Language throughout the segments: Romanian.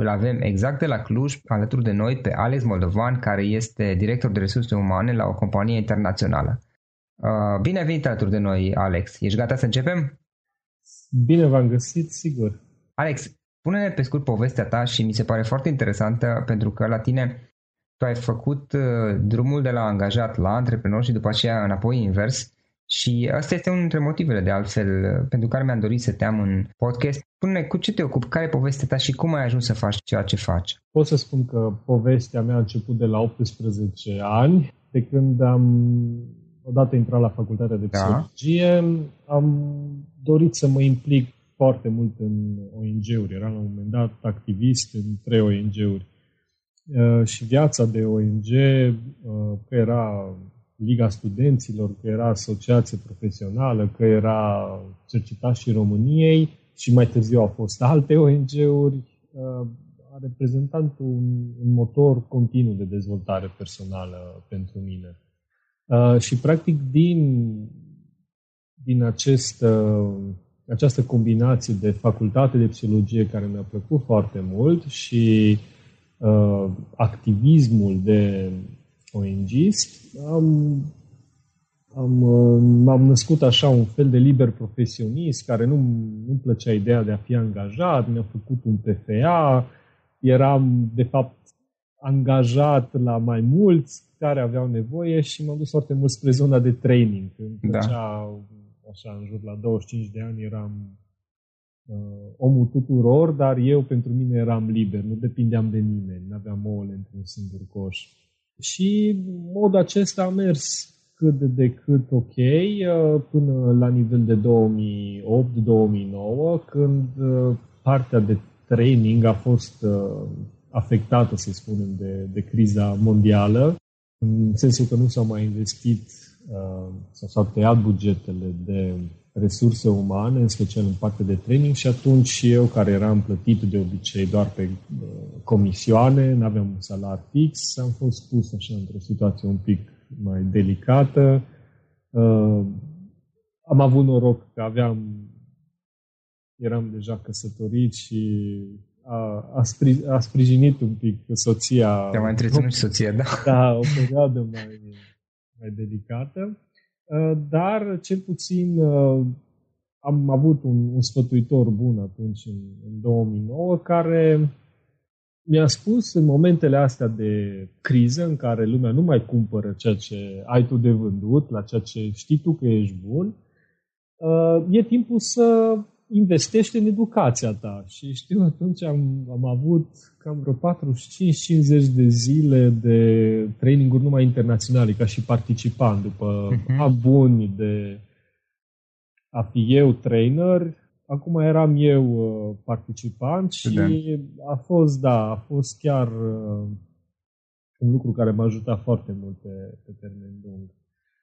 Îl avem exact de la Cluj, alături de noi, pe Alex Moldovan, care este director de resurse umane la o companie internațională. Uh, bine ai venit alături de noi, Alex. Ești gata să începem? Bine v-am găsit, sigur. Alex, pune-ne pe scurt povestea ta și mi se pare foarte interesantă pentru că la tine tu ai făcut uh, drumul de la angajat la antreprenor și după aceea înapoi invers și asta este unul dintre motivele, de altfel, pentru care mi-am dorit să te am în podcast. Spune cu ce te ocupi, care e povestea ta și cum ai ajuns să faci ceea ce faci? Pot să spun că povestea mea a început de la 18 ani, de când am odată intrat la facultatea de da. psihologie, da. am dorit să mă implic foarte mult în ONG-uri. Eram la un moment dat activist în trei ONG-uri. Uh, și viața de ONG, uh, că era Liga Studenților, că era asociație profesională, că era Cercetașii României și mai târziu au fost alte ONG-uri, uh, a reprezentat un, un motor continuu de dezvoltare personală pentru mine. Uh, și practic din, din acest, uh, această combinație de facultate de psihologie care mi-a plăcut foarte mult și activismul de ONGist, am, am, m-am născut așa un fel de liber profesionist care nu, nu plăcea ideea de a fi angajat, mi-a făcut un PFA, eram de fapt angajat la mai mulți care aveau nevoie și m-am dus foarte mult spre zona de training. Când da. făcea, așa, în jur la 25 de ani eram uh, omul tuturor, dar eu pentru mine eram liber, nu depindeam de nimeni, nu aveam ouăle într-un singur coș. Și modul acesta a mers cât de cât ok uh, până la nivel de 2008-2009, când uh, partea de training a fost uh, afectată, să spunem, de, de criza mondială, în sensul că nu s-au mai investit sau s-au tăiat bugetele de resurse umane, în special în partea de training și atunci eu, care eram plătit de obicei doar pe comisioane, nu aveam un salar fix, am fost pus așa într-o situație un pic mai delicată. Uh, am avut noroc că aveam, eram deja căsătorit și a, a, spri, a sprijinit un pic soția. Te-a mai întreținut și soția, da. Da, o perioadă mai, mai delicată. Uh, dar, cel puțin, uh, am avut un, un sfătuitor bun atunci, în, în 2009, care mi-a spus în momentele astea de criză în care lumea nu mai cumpără ceea ce ai tu de vândut, la ceea ce știi tu că ești bun, uh, e timpul să investești în educația ta. Și știu, atunci am, am avut cam vreo 45-50 de zile de traininguri numai internaționale, ca și participant, după uh-huh. buni de a fi eu trainer, Acum eram eu uh, participant și a fost, da, a fost chiar uh, un lucru care m-a ajutat foarte mult pe, pe termen lung.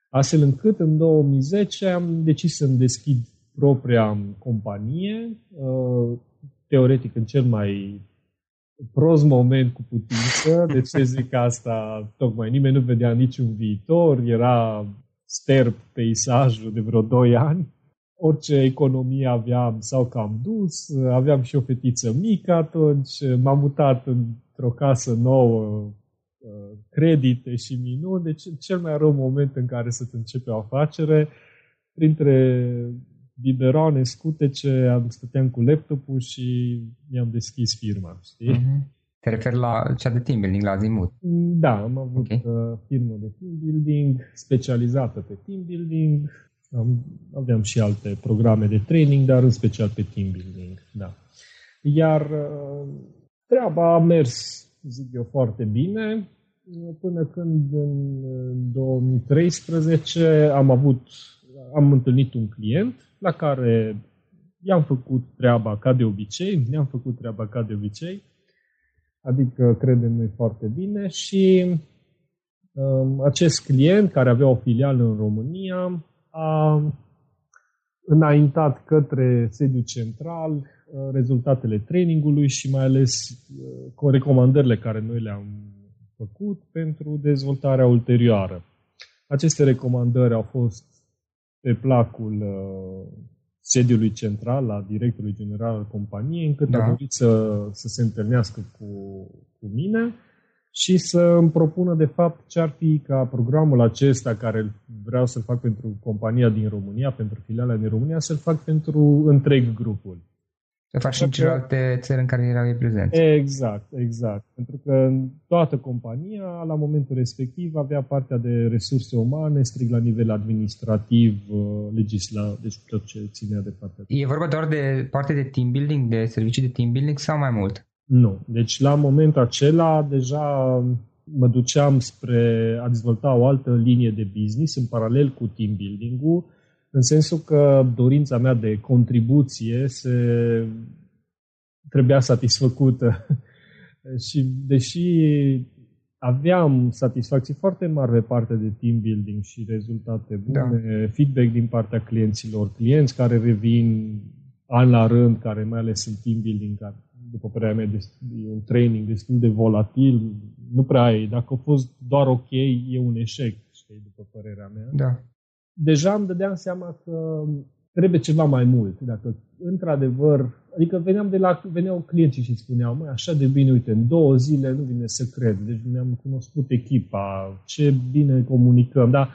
Astfel încât în 2010 am decis să-mi deschid propria companie, uh, teoretic în cel mai prost moment cu putință. De ce zic asta? Tocmai nimeni nu vedea niciun viitor, era sterp peisajul de vreo 2 ani. Orice economie aveam sau cam dus, aveam și o fetiță mică atunci, m-am mutat într-o casă nouă, credite și minuni, deci cel mai rău moment în care să-ți începe o afacere, printre biberoane, scutece, am stăteam cu laptopul și mi-am deschis firma, știi? Mm-hmm. Te referi la cea de team building, la Zimut? Da, am avut okay. Uh, firmă de team building, specializată pe team building, am, aveam și alte programe de training, dar în special pe team building. Da. Iar uh, treaba a mers, zic eu, foarte bine, până când în 2013 am avut, am întâlnit un client la care i-am făcut treaba ca de obicei, ne-am făcut treaba ca de obicei, adică credem noi foarte bine și um, acest client care avea o filială în România a înaintat către sediul central uh, rezultatele trainingului și mai ales uh, recomandările care noi le-am făcut pentru dezvoltarea ulterioară. Aceste recomandări au fost pe placul uh, sediului central, la directorului general al companiei, încât da. a dorit să, să se întâlnească cu, cu mine și să îmi propună de fapt ce ar fi ca programul acesta care vreau să-l fac pentru compania din România, pentru filiala din România, să-l fac pentru întreg grupul. Să faci și în celelalte țări în care erau prezenți. Exact, exact. Pentru că toată compania, la momentul respectiv, avea partea de resurse umane, strict la nivel administrativ, uh, legislativ, deci tot ce ținea de partea. E vorba doar de parte de team building, de servicii de team building sau mai mult? Nu. Deci la momentul acela deja mă duceam spre a dezvolta o altă linie de business în paralel cu team building-ul, în sensul că dorința mea de contribuție se trebuia satisfăcută. și deși aveam satisfacții foarte mari pe partea de team building și rezultate bune, da. feedback din partea clienților, clienți care revin an la rând, care mai ales în team building, care după părerea mea, e un training destul de volatil. Nu prea e. Dacă a fost doar ok, e un eșec, știi, după părerea mea. Da. Deja îmi dădeam seama că trebuie ceva mai mult. Dacă, într-adevăr, adică veneam de la, veneau clienții și spuneau, măi, așa de bine, uite, în două zile nu vine să cred. Deci mi-am cunoscut echipa, ce bine comunicăm, dar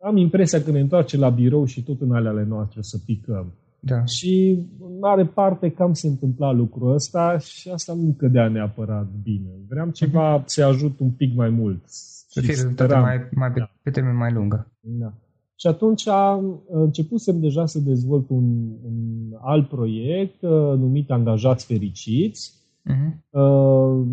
am impresia că ne întoarce la birou și tot în alea ale noastre să picăm. Da. Și în mare parte cam se întâmpla lucrul ăsta și asta nu cădea neapărat bine. Vreau ceva uh-huh. să ajut un pic mai mult. Să fie rezultate mai, mai pe, da. pe termen mai lungă. Da. Și atunci am început deja să dezvolt un, un alt proiect uh, numit Angajați Fericiți. Uh-huh. Uh,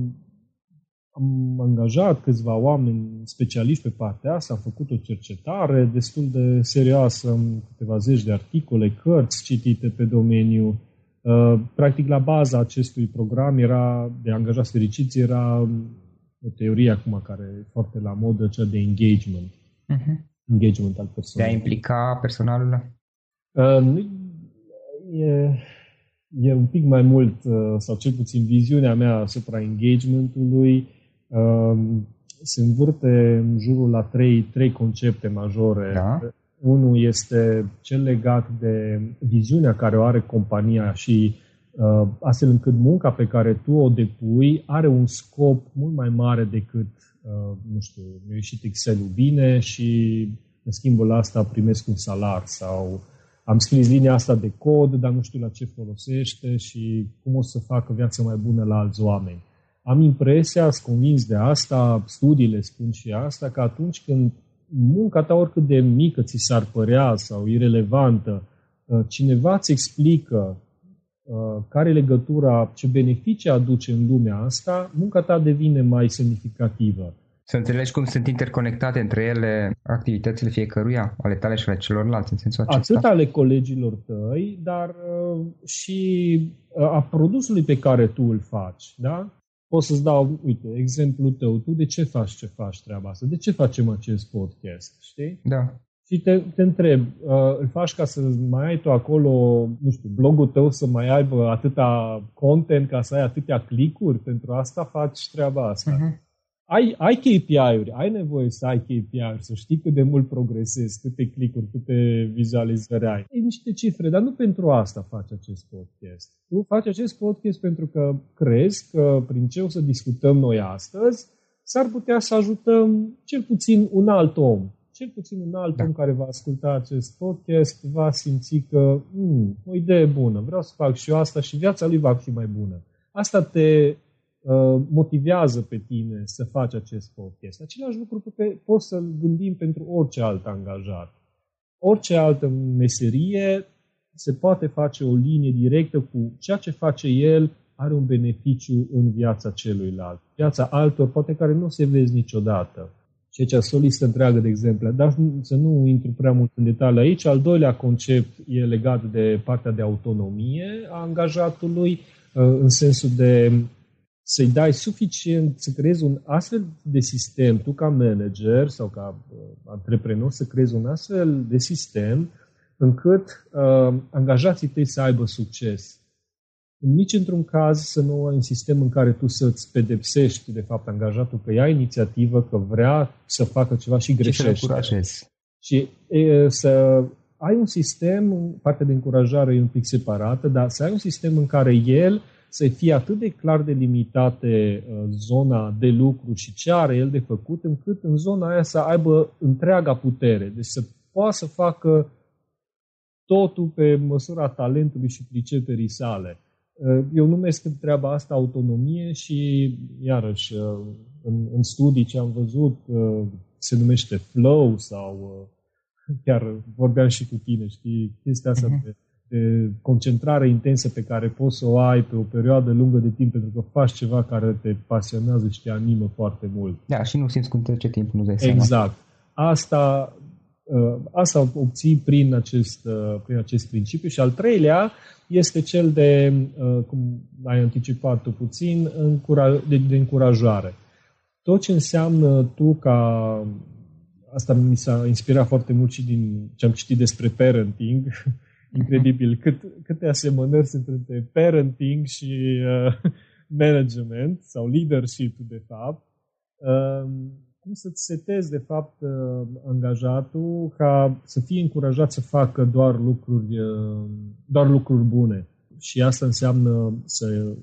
am angajat câțiva oameni specialiști pe partea asta, am făcut o cercetare destul de serioasă, câteva zeci de articole, cărți citite pe domeniu. Uh, practic, la baza acestui program era de angajați fericiți, era o teorie acum care e foarte la modă, cea de engagement. Uh-huh engagement al personalului. De a implica personalul? Uh, e, e un pic mai mult, uh, sau cel puțin viziunea mea asupra engagementului uh, se învârte în jurul la trei, trei concepte majore. Da? Unul este cel legat de viziunea care o are compania și uh, astfel încât munca pe care tu o depui are un scop mult mai mare decât Uh, nu știu, mi-a ieșit Excel-ul bine și în schimbul asta primesc un salar sau am scris linia asta de cod, dar nu știu la ce folosește și cum o să facă viața mai bună la alți oameni. Am impresia, sunt convins de asta, studiile spun și asta, că atunci când munca ta, oricât de mică ți s-ar părea sau irelevantă, uh, cineva îți explică Uh, care legătura, ce beneficii aduce în lumea asta, munca ta devine mai semnificativă. Să înțelegi cum sunt interconectate între ele activitățile fiecăruia, ale tale și ale celorlalți, în sensul acesta? Atât ale colegilor tăi, dar uh, și uh, a produsului pe care tu îl faci. Da? Pot să-ți dau, uite, exemplul tău. Tu de ce faci ce faci treaba asta? De ce facem acest podcast? Știi? Da și te, te întreb, uh, îl faci ca să mai ai tu acolo, nu știu, blogul tău să mai aibă atâta content, ca să ai atâtea clicuri, pentru asta faci treaba asta. Uh-huh. Ai, ai KPI-uri, ai nevoie să ai KPI-uri, să știi cât de mult progresezi, câte clicuri, câte vizualizări ai. E niște cifre, dar nu pentru asta faci acest podcast. Tu faci acest podcast pentru că crezi că prin ce o să discutăm noi astăzi, s-ar putea să ajutăm cel puțin un alt om cel puțin un alt da. om care va asculta acest podcast va simți că mm, o idee bună, vreau să fac și eu asta și viața lui va fi mai bună. Asta te uh, motivează pe tine să faci acest podcast. Același lucru pe care poți să-l gândim pentru orice alt angajat. Orice altă meserie se poate face o linie directă cu ceea ce face el are un beneficiu în viața celuilalt. Viața altor, poate care nu se vezi niciodată și aici o listă întreagă de exemple, dar să nu intru prea mult în detalii aici. Al doilea concept e legat de partea de autonomie a angajatului, uh, în sensul de să-i dai suficient, să creezi un astfel de sistem, tu ca manager sau ca uh, antreprenor, să creezi un astfel de sistem încât uh, angajații tăi să aibă succes nici într-un caz să nu ai un sistem în care tu să-ți pedepsești, de fapt, angajatul că ia inițiativă, că vrea să facă ceva și greșește. Și Și e, să ai un sistem, partea de încurajare e un pic separată, dar să ai un sistem în care el să fie atât de clar delimitate uh, zona de lucru și ce are el de făcut, încât în zona aia să aibă întreaga putere. Deci să poată să facă totul pe măsura talentului și priceperii sale. Eu numesc treaba asta autonomie și, iarăși, în, în studii ce am văzut, se numește flow sau chiar vorbeam și cu tine, știi, chestia asta uh-huh. de, de concentrare intensă pe care poți să o ai pe o perioadă lungă de timp pentru că faci ceva care te pasionează și te animă foarte mult. Da, și nu simți cum trece timpul, nu dai seama. Exact. Asta, asta obții prin acest, prin acest principiu. Și al treilea este cel de, uh, cum ai anticipat tu puțin, de, de încurajare. Tot ce înseamnă tu ca asta mi s-a inspirat foarte mult și din ce am citit despre parenting. Incredibil cât, câte asemănări sunt între parenting și uh, management sau leadership, de fapt. Uh, cum să-ți setezi, de fapt, uh, angajatul ca să fie încurajat să facă doar lucruri, uh, doar lucruri bune. Și asta înseamnă să,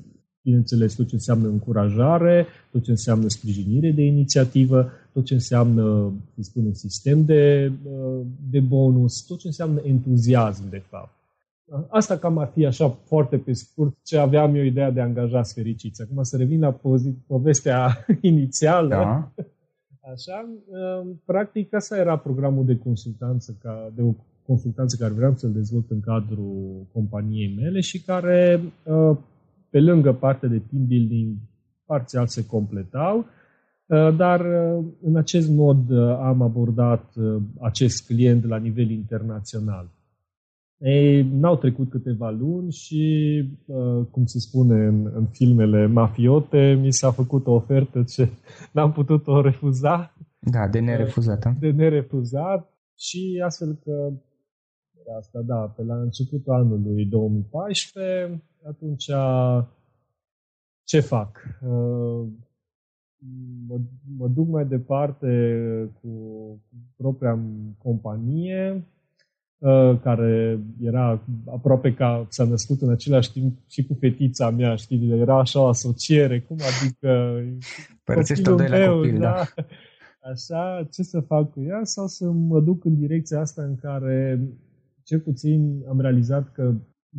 bineînțeles, tot ce înseamnă încurajare, tot ce înseamnă sprijinire de inițiativă, tot ce înseamnă, să spunem, sistem de, uh, de bonus, tot ce înseamnă entuziasm, de fapt. Asta cam ar fi așa foarte pe scurt ce aveam eu ideea de angajați fericiți. Acum să revin la povestea inițială. Da Așa, practic asta era programul de consultanță, ca, de o consultanță care vreau să-l dezvolt în cadrul companiei mele și care, pe lângă partea de team building, parțial se completau, dar în acest mod am abordat acest client la nivel internațional. Ei, n-au trecut câteva luni și, uh, cum se spune în, în filmele mafiote, mi s-a făcut o ofertă ce n-am putut-o refuza. Da, de nerefuzată. De nerefuzat și astfel că asta, da, pe la începutul anului 2014, atunci ce fac? Uh, mă, mă duc mai departe cu propria companie, Uh, care era aproape ca s-a născut în același timp și cu fetița mea, știi, era așa o asociere, cum adică Părăsești al doilea meu, copil, da. da. Așa, ce să fac cu ea sau să mă duc în direcția asta în care cel puțin am realizat că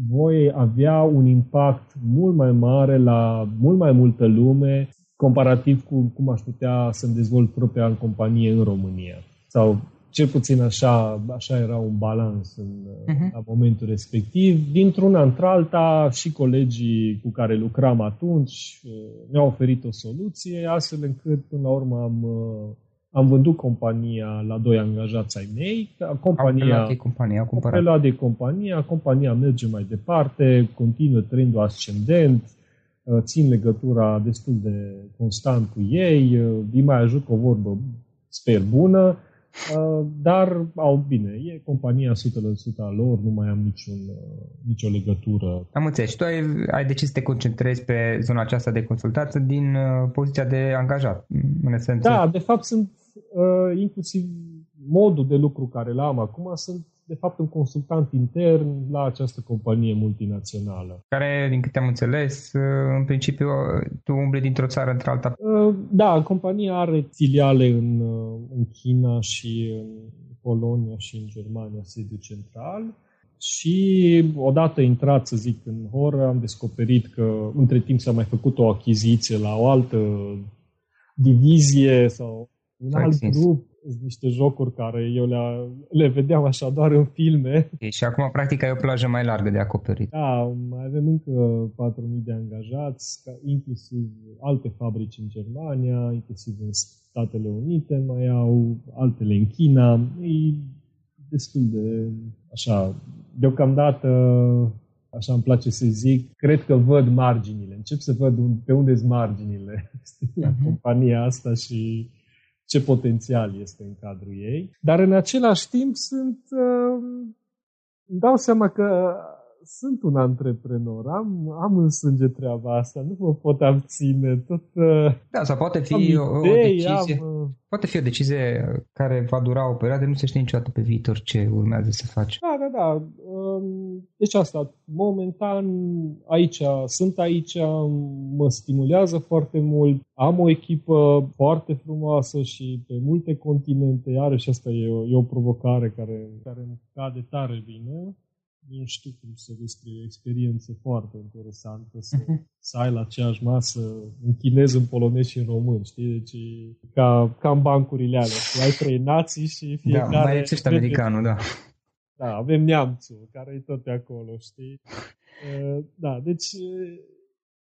voi avea un impact mult mai mare la mult mai multă lume comparativ cu cum aș putea să-mi dezvolt propria în companie în România. Sau cel puțin așa, așa era un balans în, uh-huh. la momentul respectiv. Dintr-una într-alta și colegii cu care lucram atunci uh, mi-au oferit o soluție, astfel încât până la urmă am, uh, am vândut compania la doi angajați ai mei. Compania, au de compania, au cumpărat. de compania, compania merge mai departe, continuă trendul ascendent, uh, țin legătura destul de constant cu ei, îi mai ajut cu o vorbă, sper, bună Uh, dar au bine, e compania 100% a lor, nu mai am niciun, uh, nicio legătură. Am înțeles. Și tu ai, ai decis să te concentrezi pe zona aceasta de consultață din uh, poziția de angajat, în esență. Da, de fapt sunt uh, inclusiv modul de lucru care l-am acum, sunt de fapt un consultant intern la această companie multinațională. Care, din câte am înțeles, în principiu tu umbli dintr-o țară într-alta. Da, compania are filiale în, în China și în Polonia și în Germania, sediu central. Și odată intrat, să zic, în horă, am descoperit că între timp s-a mai făcut o achiziție la o altă divizie sau un alt grup sunt niște jocuri care eu le, le vedeam așa doar în filme. Okay, și acum, practic, ai o plajă mai largă de acoperit. Da, mai avem încă 4.000 de angajați, inclusiv alte fabrici în Germania, inclusiv în Statele Unite, mai au altele în China. E destul de, așa, deocamdată, așa îmi place să zic, cred că văd marginile. Încep să văd pe unde sunt marginile la uh-huh. compania asta și ce potențial este în cadrul ei. Dar în același timp sunt, uh, îmi dau seama că sunt un antreprenor, am, am în sânge treaba asta, nu mă pot abține. Tot, uh, da, sau poate fi idei, o, o decizie. Am, uh, Poate fi o decizie care va dura o perioadă, nu se știe niciodată pe viitor ce urmează să faci. Da, da, da. Um, deci asta, momentan aici, sunt aici, mă stimulează foarte mult, am o echipă foarte frumoasă și pe multe continente, iarăși asta e o, e o provocare care, care îmi cade tare bine nu știu cum să descriu, o experiență foarte interesantă să, uh-huh. să ai la aceeași masă în chinez, în polonez și în român, știi? Deci ca, ca în bancurile alea. Ai trei nații și da, fiecare... Da, mai lipsește americanul, da. Da, avem neamțul, care e tot pe acolo, știi? Da, deci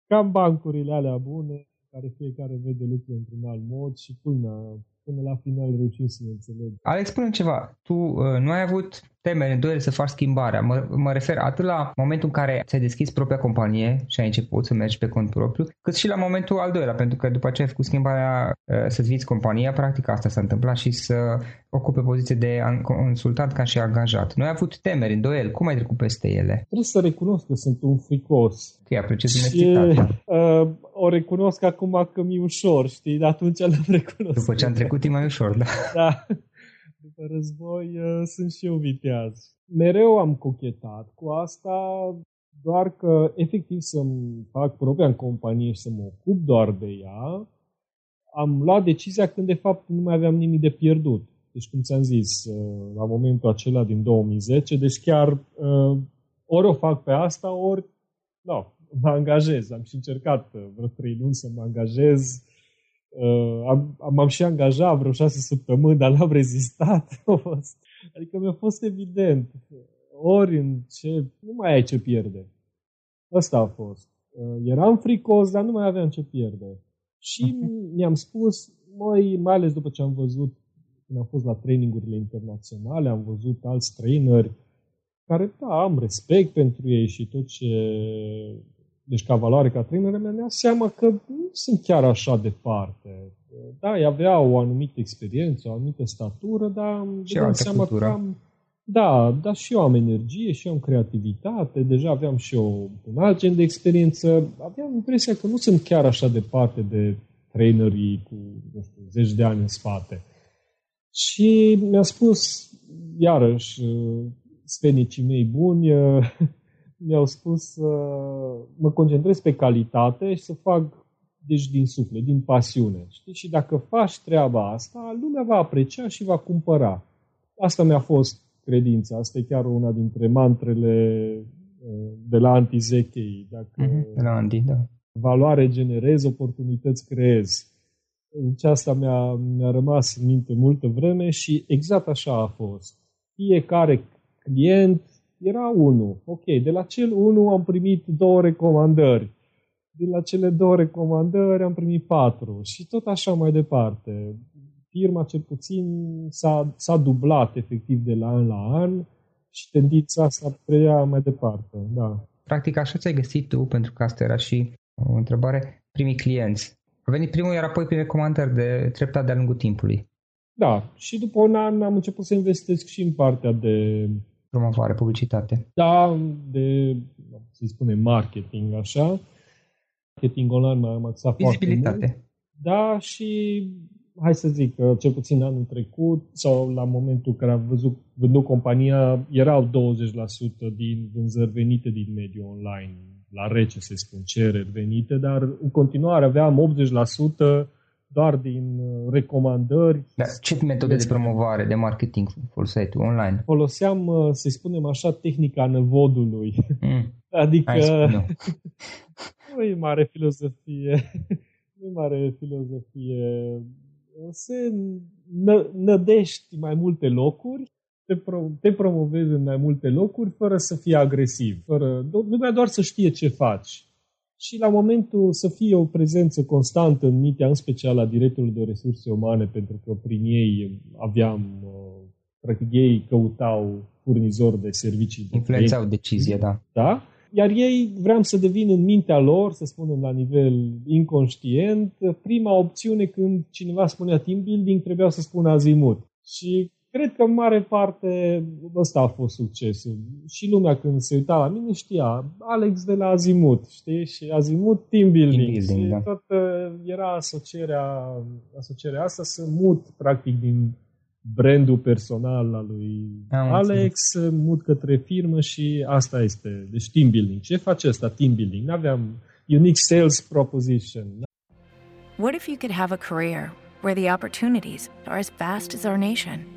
cam bancurile alea bune, care fiecare vede lucrurile într-un alt mod și până, până la final reușim să ne înțelegem. Alex, spune ceva. Tu uh, nu ai avut temeri, îndoieli să faci schimbarea. Mă, mă refer atât la momentul în care ți-ai deschis propria companie și ai început să mergi pe cont propriu, cât și la momentul al doilea, pentru că după ce ai făcut schimbarea uh, să-ți viți compania, practic asta s-a întâmplat și să ocupe poziție de consultant ca și angajat. Nu ai avut temeri, îndoieli. Cum ai trecut peste ele? Trebuie să recunosc că sunt un fricos. Ok, apreciez onestitatea. Uh, o recunosc acum că mi-e ușor, știi? Dar atunci l-am recunoscut. După ce am trecut e mai ușor, da. Da după război uh, sunt și eu viteaz. Mereu am cochetat cu asta, doar că efectiv să-mi fac propria în companie și să mă ocup doar de ea, am luat decizia când de fapt nu mai aveam nimic de pierdut. Deci cum ți-am zis, uh, la momentul acela din 2010, deci chiar uh, ori o fac pe asta, ori no, mă angajez. Am și încercat vreo trei luni să mă angajez Uh, m-am și angajat vreo șase săptămâni, dar n-am rezistat. adică mi-a fost evident. Ori în ce... Nu mai ai ce pierde. Asta a fost. Uh, eram fricos, dar nu mai aveam ce pierde. Și uh-huh. mi-am spus, mai, mai ales după ce am văzut, când am fost la trainingurile internaționale, am văzut alți traineri care, da, am respect pentru ei și tot ce deci ca valoare, ca trainer, mi-am dat seama că nu sunt chiar așa departe. Da, ei aveau o anumită experiență, o anumită statură, dar îmi dădeam seama cultură. că am, da, dar și eu am energie, și eu am creativitate, deja aveam și eu un alt gen de experiență. Aveam impresia că nu sunt chiar așa departe de trainerii cu, nu știu, zeci de ani în spate. Și mi-a spus, iarăși, sfenicii mei buni, mi-au spus să mă concentrez pe calitate și să fac deci din suflet, din pasiune. Știi? Și dacă faci treaba asta, lumea va aprecia și va cumpăra. Asta mi-a fost credința. Asta e chiar una dintre mantrele uh, de la Antizechei. Dacă mm-hmm, de la Anti, da. Valoare generez, oportunități creez. Deci asta mi-a, mi-a rămas în minte multă vreme și exact așa a fost. Fiecare client era unul. Ok, de la cel unul am primit două recomandări. De la cele două recomandări am primit patru și tot așa mai departe. Firma cel puțin s-a, s-a dublat efectiv de la an la an și tendința asta preia mai departe. Da. Practic așa ți-ai găsit tu, pentru că asta era și o întrebare, primii clienți. A venit primul, iar apoi prin recomandări de treptat de-a lungul timpului. Da, și după un an am început să investesc și în partea de promovare, publicitate. Da, de, să spunem, marketing, așa. Marketing online m-a axat Vizibilitate. Foarte mult. Da, și hai să zic, cel puțin anul trecut sau la momentul care am văzut vândut compania, erau 20% din vânzări venite din mediul online, la rece să spun, cereri venite, dar în continuare aveam 80% doar din uh, recomandări. Da, ce metode de promovare, de marketing foloseai tu online? Foloseam, uh, să spunem așa, tehnica năvodului. Mm. Adică nu e mare filozofie. nu e mare filozofie. Se nă, nădești mai multe locuri, te, pro, te promovezi în mai multe locuri fără să fii agresiv, fără, lumea doar să știe ce faci și la momentul să fie o prezență constantă în mintea, în special a directorului de resurse umane, pentru că prin ei aveam, uh, practic ei căutau furnizori de servicii. Influențau de decizia, da. Da? Iar ei vreau să devin în mintea lor, să spunem la nivel inconștient, prima opțiune când cineva spunea team building, trebuia să spună azimut. Și cred că în mare parte ăsta a fost succesul. Și lumea când se uita la mine știa, Alex de la Azimut, știi? Și Azimut team building. Team building și da. tot uh, era asocierea, asocierea asta să mut practic din brandul personal al lui Am Alex, înțeles. mut către firmă și asta este. Deci team building. Ce face asta team building? N-aveam unique sales proposition. What if you could have a career where the opportunities are as vast as our nation?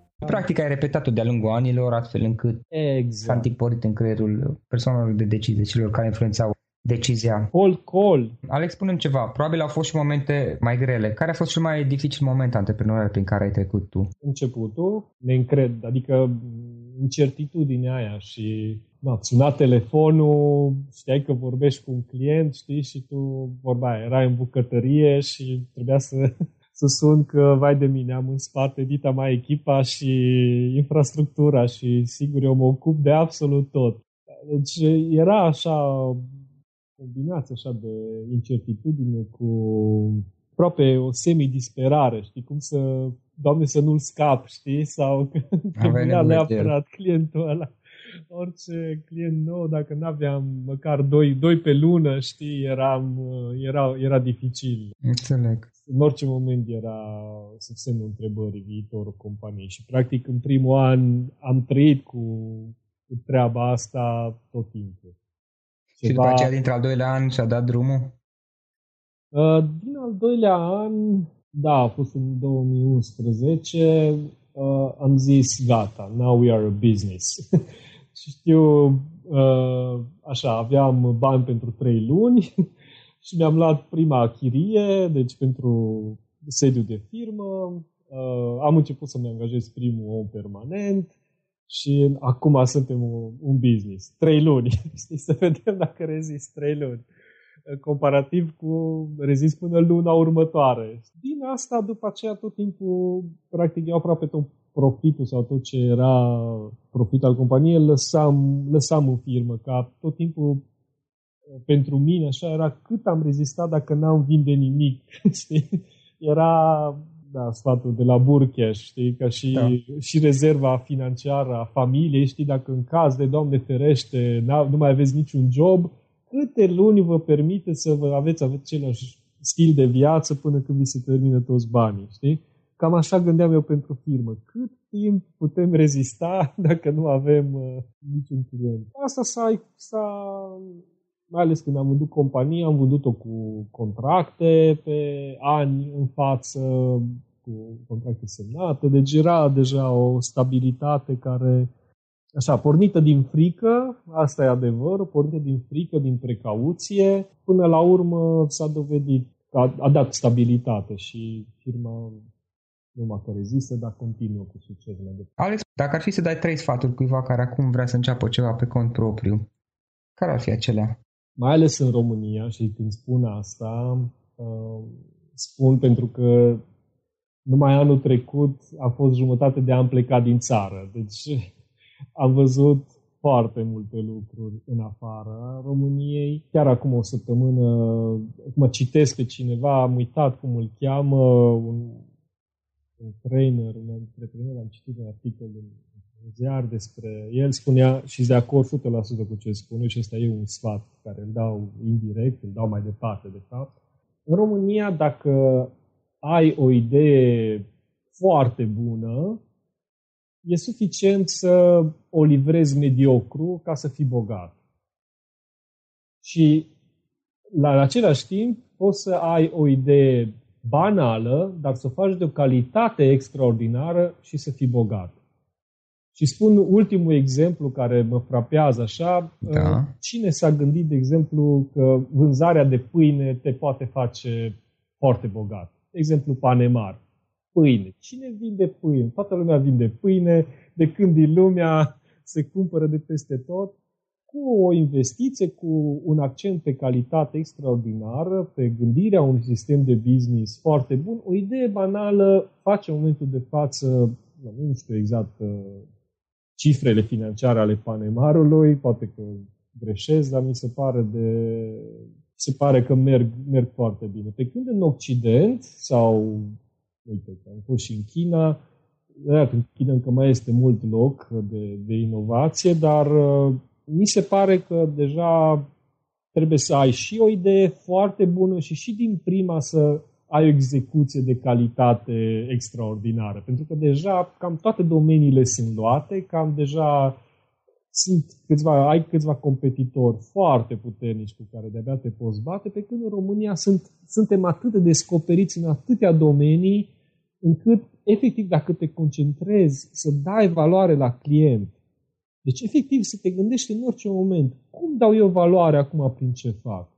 Practic ai repetat-o de-a lungul anilor, astfel încât exact. s-a întiporit în creierul persoanelor de decizie, celor care influențau decizia. Call, call. Alex, spunem ceva. Probabil au fost și momente mai grele. Care a fost cel mai dificil moment antreprenorial prin care ai trecut tu? Începutul, neîncred, adică incertitudinea aia și na, suna telefonul, știai că vorbești cu un client, știi, și tu vorba erai în bucătărie și trebuia să să sun că, vai de mine, am în spate dita mai echipa și infrastructura și sigur eu mă ocup de absolut tot. Deci era așa combinație așa de incertitudine cu aproape o semi-disperare, știi, cum să, doamne, să nu-l scap, știi, sau că trebuia neapărat clientul ăla. Orice client nou, dacă nu aveam măcar doi, doi pe lună, știi, eram, era, era dificil. Înțeleg. În orice moment era sub semnul întrebării viitorul companiei și practic în primul an am trăit cu, cu treaba asta tot timpul. Ceva... Și după aceea, dintre al doilea an, și-a dat drumul? Uh, din al doilea an, da, a fost în 2011, uh, am zis gata, now we are a business. și știu, uh, așa, aveam bani pentru trei luni și mi-am luat prima chirie, deci pentru sediu de firmă. Uh, am început să-mi angajez primul om permanent și acum suntem un, un business. Trei luni. Știți, să vedem dacă rezist trei luni comparativ cu rezist până luna următoare. Din asta, după aceea, tot timpul, practic, eu aproape tot profitul sau tot ce era profit al companiei, lăsam, lăsam în firmă, ca tot timpul pentru mine așa era cât am rezistat dacă n-am vinde nimic. Știi? Era da, sfatul de la Burcheș, știi, ca și, da. și rezerva financiară a familiei, știi, dacă în caz de Doamne ferește nu mai aveți niciun job, câte luni vă permite să vă aveți, aveți același stil de viață până când vi se termină toți banii, știi? Cam așa gândeam eu pentru firmă. Cât timp putem rezista dacă nu avem uh, niciun client? Asta s-a, s-a, mai ales când am vândut compania, am vândut-o cu contracte pe ani în față, cu contracte semnate, deci era deja o stabilitate care așa, pornită din frică, asta e adevăr, pornită din frică, din precauție, până la urmă s-a dovedit că a, a dat stabilitate și firma numai că rezistă, dar continuă cu succes mai departe. Alex, dacă ar fi să dai trei sfaturi cuiva care acum vrea să înceapă ceva pe cont propriu, care ar fi acelea? Mai ales în România și când spun asta, uh, spun pentru că numai anul trecut a fost jumătate de an plecat din țară. Deci am văzut foarte multe lucruri în afara României. Chiar acum o săptămână, mă citesc pe cineva, am uitat cum îl cheamă, un, un trainer, un antreprenor, am citit un articol în ziar despre el, spunea și de acord 100% cu ce spune și ăsta e un sfat care îl dau indirect, îl dau mai departe, de fapt. În România, dacă ai o idee foarte bună, e suficient să o livrezi mediocru ca să fii bogat. Și la același timp poți să ai o idee banală, dar să o faci de o calitate extraordinară și să fii bogat. Și spun ultimul exemplu care mă frapează așa. Da. Uh, cine s-a gândit, de exemplu, că vânzarea de pâine te poate face foarte bogat? De exemplu, Panemar pâine. Cine vinde pâine? Toată lumea vinde pâine, de când din lumea se cumpără de peste tot, cu o investiție, cu un accent pe calitate extraordinară, pe gândirea unui sistem de business foarte bun, o idee banală face în momentul de față, nu știu exact uh, cifrele financiare ale Panemarului, poate că greșesc, dar mi se pare de se pare că merg, merg foarte bine. Pe când în Occident sau Uite, am fost și în China. Iată, în China încă mai este mult loc de, de inovație, dar uh, mi se pare că deja trebuie să ai și o idee foarte bună și și din prima să ai o execuție de calitate extraordinară. Pentru că deja cam toate domeniile sunt luate, cam deja sunt câțiva, ai câțiva competitori foarte puternici cu care de-abia te poți bate, pe când în România sunt, suntem atât de descoperiți în atâtea domenii, încât, efectiv, dacă te concentrezi să dai valoare la client, deci, efectiv, să te gândești în orice moment, cum dau eu valoare acum prin ce fac?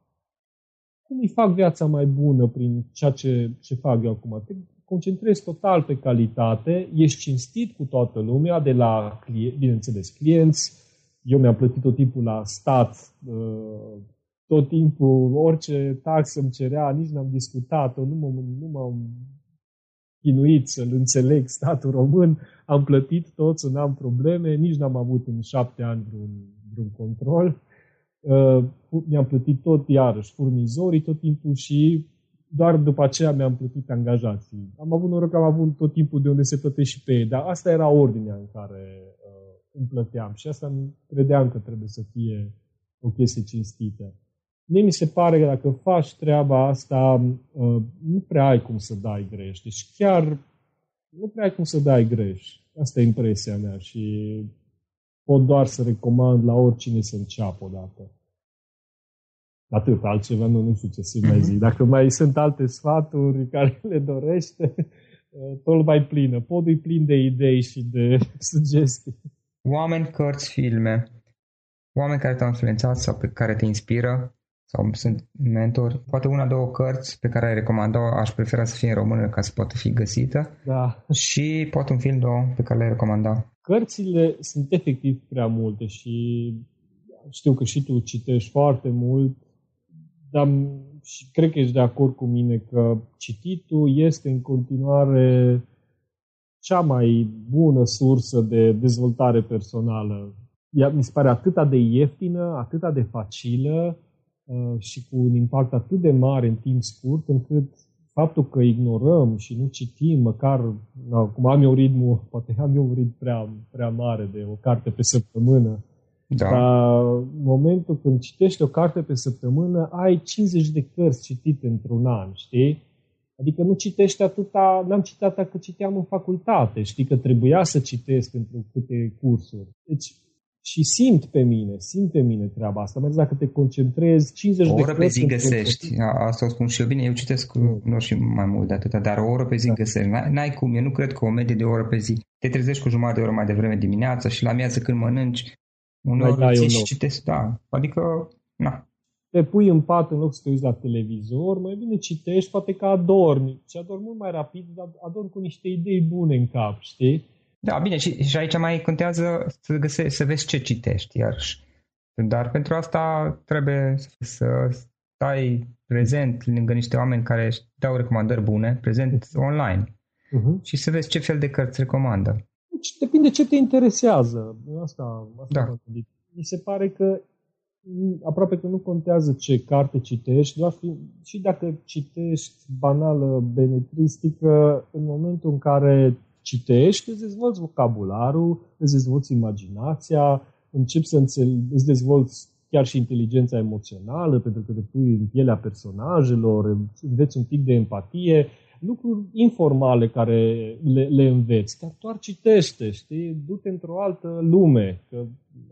Cum îi fac viața mai bună prin ceea ce, ce fac eu acum? Te concentrezi total pe calitate, ești cinstit cu toată lumea, de la, bineînțeles, clienți, eu mi-am plătit tot timpul la stat, uh, tot timpul, orice taxă îmi cerea, nici n-am discutat-o, nu, m- nu m-am chinuit să-l înțeleg statul român, am plătit tot, să n-am probleme, nici n-am avut în șapte ani vreun, vreun control. Uh, mi-am plătit tot iarăși furnizorii tot timpul și doar după aceea mi-am plătit angajații. Am avut noroc că am avut tot timpul de unde se plătește și pe ei, dar asta era ordinea în care uh, îmi plăteam. Și asta credeam că trebuie să fie o chestie cinstită. Mie mi se pare că dacă faci treaba asta, uh, nu prea ai cum să dai greș. Deci chiar nu prea ai cum să dai greș. Asta e impresia mea și pot doar să recomand la oricine să înceapă odată. Atât, altceva nu, nu știu ce să mai mhm. zic. Dacă mai sunt alte sfaturi care le dorește, tot mai plină. Podul e plin de idei și de sugestii. Oameni, cărți, filme. Oameni care te-au influențat sau pe care te inspiră sau sunt mentori. Poate una, două cărți pe care ai recomandat aș prefera să fie în română ca să poată fi găsită. Da. Și poate un film, două, pe care le-ai recomandat. Cărțile sunt efectiv prea multe și știu că și tu citești foarte mult, dar și cred că ești de acord cu mine că cititul este în continuare cea mai bună sursă de dezvoltare personală. Ea mi se pare atât de ieftină, atât de facilă uh, și cu un impact atât de mare în timp scurt, încât faptul că ignorăm și nu citim, măcar, na, cum am eu ritmul, poate am eu un ritm prea, prea mare de o carte pe săptămână, da. Dar în momentul când citești o carte pe săptămână, ai 50 de cărți citite într-un an, știi? Adică nu citești atâta, n-am citit atâta cât citeam în facultate, știi că trebuia să citesc pentru câte cursuri. Deci, și simt pe mine, simt pe mine treaba asta, mai dacă te concentrezi 50 o de oră pe zi găsești, asta o spun și eu bine, eu citesc nu și mai mult de atâta, dar o oră pe zi da. găsești, n-ai cum, eu nu cred că o medie de o oră pe zi, te trezești cu jumătate de oră mai devreme dimineața și la miază când mănânci, Uneori mai dai și citesc, da. Adică, na. Te pui în pat în loc să te uiți la televizor, mai bine citești, poate că adormi. Și adormi mult mai rapid, dar adormi cu niște idei bune în cap, știi? Da, bine, și, și aici mai contează să, găsești, să vezi ce citești, iarăși. Dar pentru asta trebuie să stai prezent lângă niște oameni care își dau recomandări bune, prezent online. Uh-huh. Și să vezi ce fel de cărți recomandă. Deci depinde ce te interesează. Asta, asta da. Mi se pare că aproape că nu contează ce carte citești, doar fi, și dacă citești banală benetristică, în momentul în care citești, îți dezvolți vocabularul, îți dezvolți imaginația, începi să înțel- îți dezvolți chiar și inteligența emoțională, pentru că te pui în pielea personajelor, înveți un pic de empatie lucruri informale care le, le înveți, dar doar citește, știi? Du-te într-o altă lume, că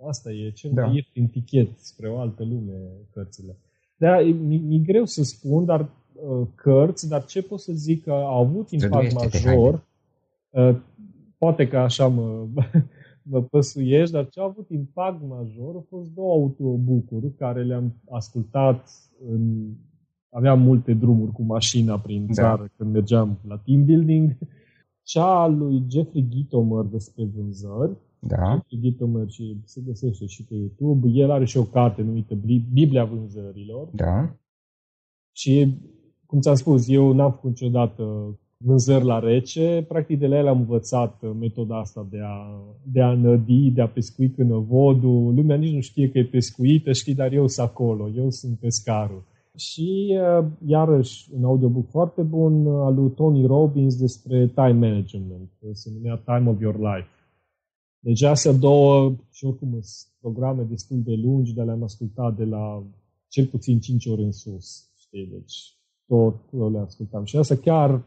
asta e cel da. mai ieftin tichet spre o altă lume cărțile. De mi, mi greu să spun, dar uh, cărți, dar ce pot să zic că au avut impact major, uh, poate că așa mă, mă păsuiești, dar ce au avut impact major au fost două autobucuri care le-am ascultat în aveam multe drumuri cu mașina prin da. țară când mergeam la team building. Cea a lui Jeffrey Gitomer despre vânzări. Da. Jeffrey Gitomer și se găsește și pe YouTube. El are și o carte numită Biblia vânzărilor. Da. Și, cum ți-am spus, eu n-am făcut niciodată vânzări la rece. Practic de la el am învățat metoda asta de a, de a nădi, de a pescui când vodul. Lumea nici nu știe că e pescuită, știi, dar eu sunt acolo, eu sunt pescarul. Și, uh, iarăși, un audiobook foarte bun uh, al lui Tony Robbins despre time management. Se numea Time of Your Life. Deci astea două, și oricum sunt programe destul de lungi, dar le-am ascultat de la cel puțin 5 ori în sus. Știi? Deci tot le ascultam. Și asta chiar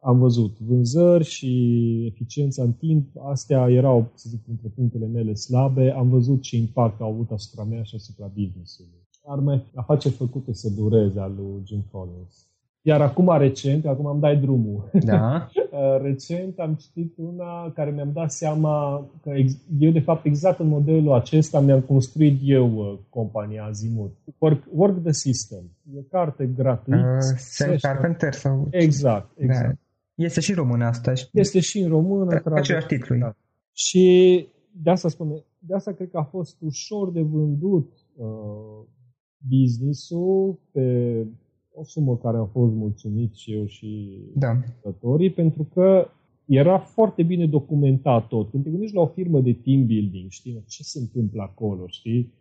am văzut. Vânzări și eficiența în timp, astea erau, să zic, între punctele mele slabe. Am văzut ce impact au avut asupra mea și asupra business-ului arme, afaceri făcute să dureze al lui Jim Collins. Iar acum recent, acum am dai drumul. Da. Uh, recent am citit una care mi-am dat seama că eu, de fapt, exact în modelul acesta mi-am construit eu uh, compania Azimut. Work, Work the System. E o carte gratuită. Uh, Sam Carpenter sau... Exact, exact. Da. Este și în română asta. Este și în română. Da, același titlu. Da. Și de asta spune, de asta cred că a fost ușor de vândut uh, business-ul pe o sumă care a fost mulțumit și eu și da. pentru că era foarte bine documentat tot. Când te gândești la o firmă de team building, știi, ce se întâmplă acolo, știi?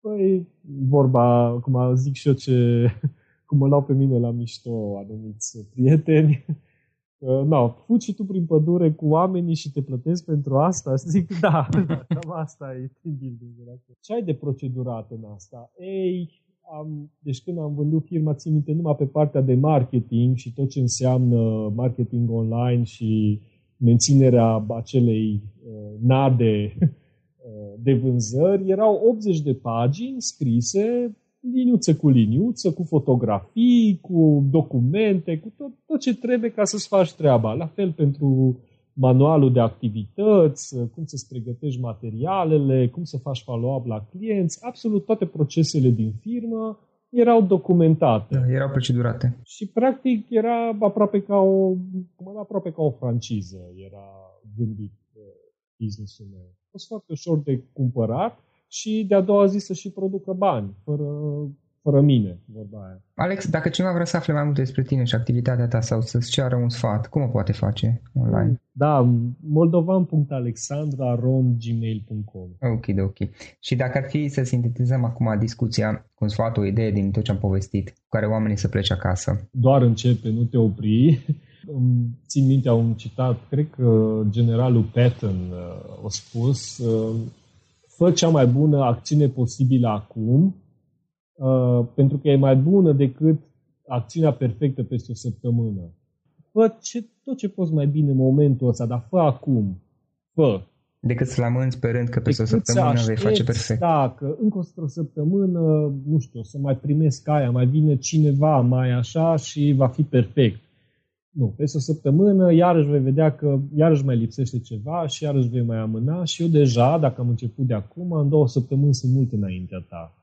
Păi, vorba, cum zic și eu ce, cum mă lau pe mine la mișto anumiți prieteni, Uh, no, fugi și tu prin pădure cu oamenii și te plătesc pentru asta? Zic, da, cam asta e team building. Ce ai de procedurat în asta? Ei, am, deci când am vândut firma, țin minte numai pe partea de marketing și tot ce înseamnă marketing online și menținerea acelei uh, nade uh, de vânzări, erau 80 de pagini scrise liniuță cu liniuță, cu fotografii, cu documente, cu tot, tot ce trebuie ca să-ți faci treaba. La fel pentru manualul de activități, cum să-ți pregătești materialele, cum să faci follow-up la clienți, absolut toate procesele din firmă erau documentate. Da, erau procedurate. Și practic era aproape ca o, aproape ca o franciză, era gândit uh, business-ul meu. A fost foarte ușor de cumpărat și de-a doua zi să și producă bani, fără, fără mine, vorba aia. Alex, dacă cineva vrea să afle mai multe despre tine și activitatea ta sau să-ți ceară un sfat, cum o poate face online? Da, moldovan.alexandra.gmail.com Ok, ok. Și dacă ar fi să sintetizăm acum discuția cu un sfat, o idee din tot ce am povestit, cu care oamenii să plece acasă? Doar începe, nu te opri. țin minte un citat, cred că generalul Patton uh, a spus, uh, fă cea mai bună acțiune posibilă acum, uh, pentru că e mai bună decât acțiunea perfectă peste o săptămână. Fă ce, tot ce poți mai bine în momentul ăsta, dar fă acum. Fă. Decât să l pe rând că peste decât o săptămână vei face perfect. Da, că încă o săptămână, nu știu, o să mai primesc aia, mai vine cineva mai așa și va fi perfect. Nu, peste o săptămână iarăși vei vedea că iarăși mai lipsește ceva și iarăși vei mai amâna și eu deja, dacă am început de acum, în două săptămâni sunt mult înaintea ta.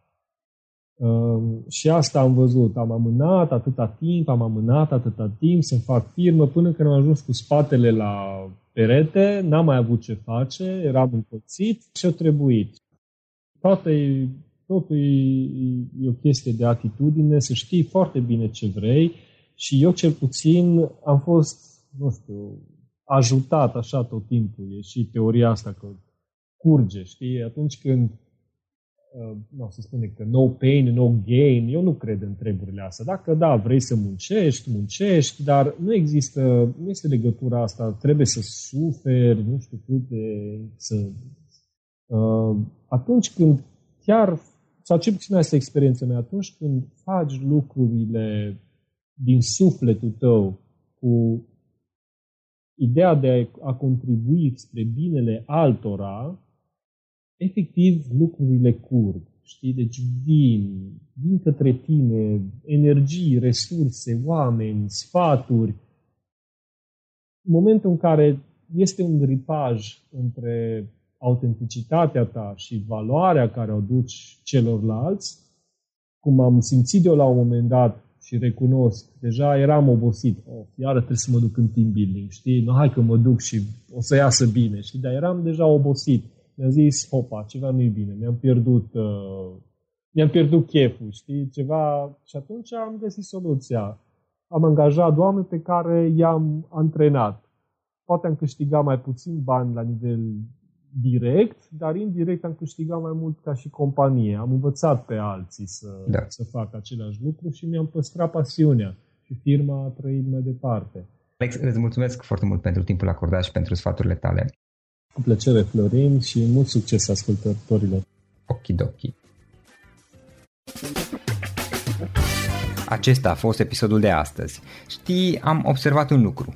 Uh, și asta am văzut. Am amânat atâta timp, am amânat atâta timp să fac firmă până când am ajuns cu spatele la perete, n-am mai avut ce face, eram împățit și a trebuit. Toate, totul e, e o chestie de atitudine, să știi foarte bine ce vrei, și eu cel puțin am fost, nu știu, ajutat așa tot timpul. E și teoria asta că curge, știi? Atunci când uh, nu să spune că no pain, no gain, eu nu cred în treburile astea. Dacă da, vrei să muncești, muncești, dar nu există, nu este legătura asta, trebuie să suferi, nu știu cât de, să... Uh, atunci când chiar, sau ce puțin asta experiența mea, atunci când faci lucrurile din sufletul tău cu ideea de a contribui spre binele altora, efectiv lucrurile curg. Știi? Deci vin, vin către tine energii, resurse, oameni, sfaturi. În momentul în care este un ripaj între autenticitatea ta și valoarea care o duci celorlalți, cum am simțit eu la un moment dat și recunosc, deja eram obosit. Oh, iară trebuie să mă duc în team building, știi? Nu, hai că mă duc și o să iasă bine, știi? Dar eram deja obosit. Mi-a zis, hopa, ceva nu-i bine, mi-am pierdut, uh, mi-am pierdut cheful, știi? Ceva... Și atunci am găsit soluția. Am angajat oameni pe care i-am antrenat. Poate am câștigat mai puțin bani la nivel direct, dar indirect am câștigat mai mult ca și companie. Am învățat pe alții să, da. să facă același lucru și mi-am păstrat pasiunea și firma a trăit mai departe. Alex, îți mulțumesc foarte mult pentru timpul acordat și pentru sfaturile tale. Cu plăcere, Florin, și mult succes ascultătorilor. Okidoki. Acesta a fost episodul de astăzi. Știi, am observat un lucru.